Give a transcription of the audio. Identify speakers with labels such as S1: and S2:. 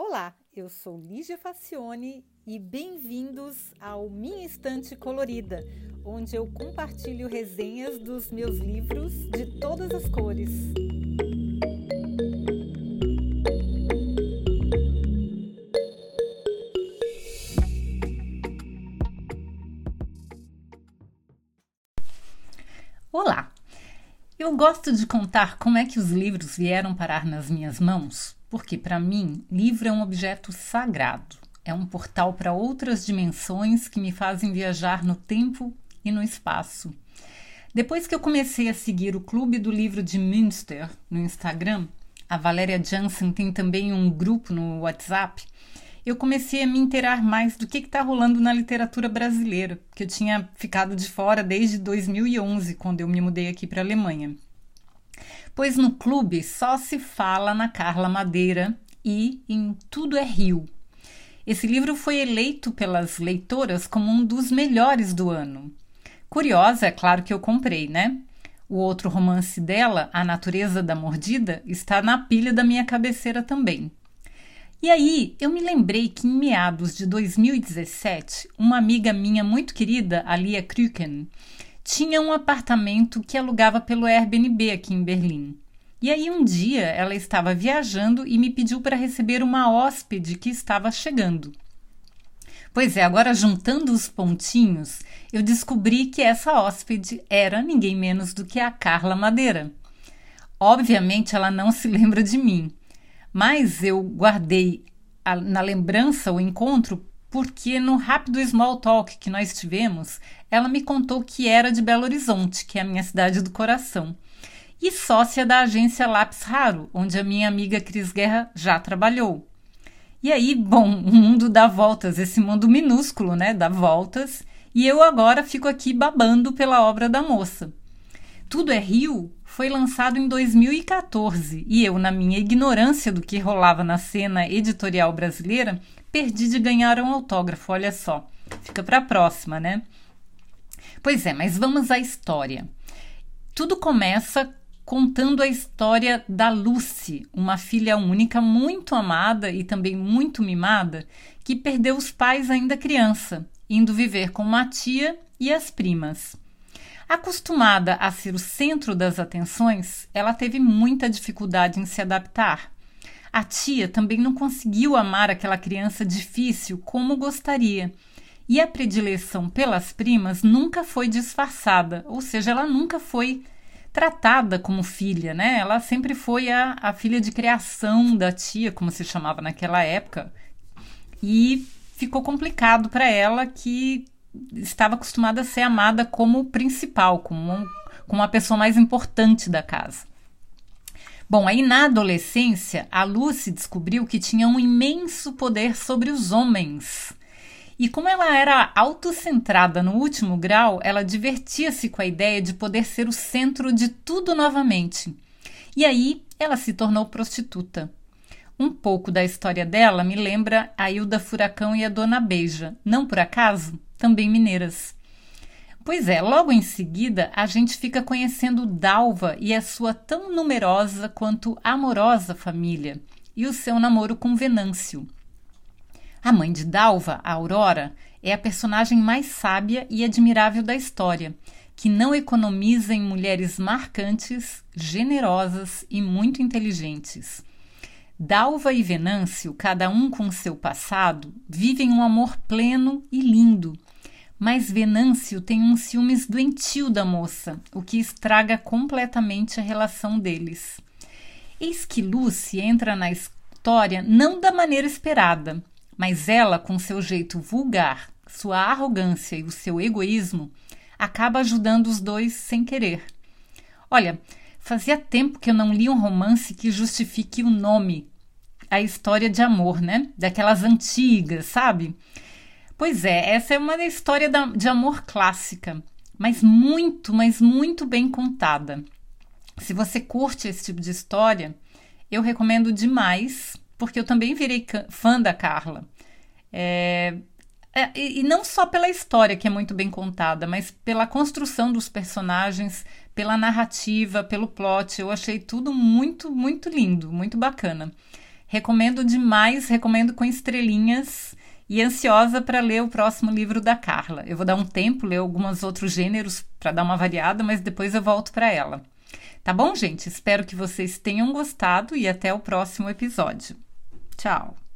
S1: Olá, eu sou Lígia Facione e bem-vindos ao Minha Estante Colorida, onde eu compartilho resenhas dos meus livros de todas as cores. Olá! Eu gosto de contar como é que os livros vieram parar nas minhas mãos, porque para mim, livro é um objeto sagrado. É um portal para outras dimensões que me fazem viajar no tempo e no espaço. Depois que eu comecei a seguir o Clube do Livro de Münster no Instagram, a Valéria Jansen tem também um grupo no WhatsApp eu comecei a me inteirar mais do que está rolando na literatura brasileira, que eu tinha ficado de fora desde 2011, quando eu me mudei aqui para a Alemanha. Pois no clube só se fala na Carla Madeira e em Tudo é Rio. Esse livro foi eleito pelas leitoras como um dos melhores do ano. Curiosa, é claro que eu comprei, né? O outro romance dela, A Natureza da Mordida, está na pilha da minha cabeceira também. E aí, eu me lembrei que em meados de 2017, uma amiga minha muito querida, a Lia Krüken, tinha um apartamento que alugava pelo Airbnb aqui em Berlim. E aí um dia ela estava viajando e me pediu para receber uma hóspede que estava chegando. Pois é, agora juntando os pontinhos, eu descobri que essa hóspede era ninguém menos do que a Carla Madeira. Obviamente ela não se lembra de mim, mas eu guardei a, na lembrança o encontro porque no rápido small talk que nós tivemos, ela me contou que era de Belo Horizonte, que é a minha cidade do coração, e sócia da agência Lápis Raro, onde a minha amiga Cris Guerra já trabalhou. E aí, bom, o mundo dá voltas, esse mundo minúsculo, né, dá voltas, e eu agora fico aqui babando pela obra da moça. Tudo é Rio foi lançado em 2014 e eu, na minha ignorância do que rolava na cena editorial brasileira, perdi de ganhar um autógrafo, olha só. Fica para a próxima, né? Pois é, mas vamos à história. Tudo começa contando a história da Lucy, uma filha única muito amada e também muito mimada, que perdeu os pais ainda criança, indo viver com uma tia e as primas. Acostumada a ser o centro das atenções, ela teve muita dificuldade em se adaptar. A tia também não conseguiu amar aquela criança difícil como gostaria. E a predileção pelas primas nunca foi disfarçada, ou seja, ela nunca foi tratada como filha, né? Ela sempre foi a, a filha de criação da tia, como se chamava naquela época. E ficou complicado para ela que estava acostumada a ser amada como principal, como, como a pessoa mais importante da casa. Bom, aí na adolescência, a Lucy descobriu que tinha um imenso poder sobre os homens. E como ela era autocentrada no último grau, ela divertia-se com a ideia de poder ser o centro de tudo novamente. E aí ela se tornou prostituta. Um pouco da história dela me lembra a Hilda Furacão e a Dona Beija. Não por acaso? também mineiras. Pois é, logo em seguida a gente fica conhecendo Dalva e a sua tão numerosa quanto amorosa família e o seu namoro com Venâncio. A mãe de Dalva, a Aurora, é a personagem mais sábia e admirável da história, que não economiza em mulheres marcantes, generosas e muito inteligentes. Dalva e Venâncio, cada um com seu passado, vivem um amor pleno e lindo. Mas Venâncio tem um ciúmes doentio da moça, o que estraga completamente a relação deles. Eis que Lucy entra na história não da maneira esperada, mas ela, com seu jeito vulgar, sua arrogância e o seu egoísmo, acaba ajudando os dois sem querer. Olha, Fazia tempo que eu não li um romance que justifique o nome, a história de amor, né? Daquelas antigas, sabe? Pois é, essa é uma história de amor clássica, mas muito, mas muito bem contada. Se você curte esse tipo de história, eu recomendo demais, porque eu também virei fã da Carla. É, é, e, não só pela história, que é muito bem contada, mas pela construção dos personagens, pela narrativa, pelo plot. Eu achei tudo muito, muito lindo, muito bacana. Recomendo demais, recomendo com estrelinhas e ansiosa para ler o próximo livro da Carla. Eu vou dar um tempo, ler alguns outros gêneros para dar uma variada, mas depois eu volto para ela. Tá bom, gente? Espero que vocês tenham gostado e até o próximo episódio. Tchau!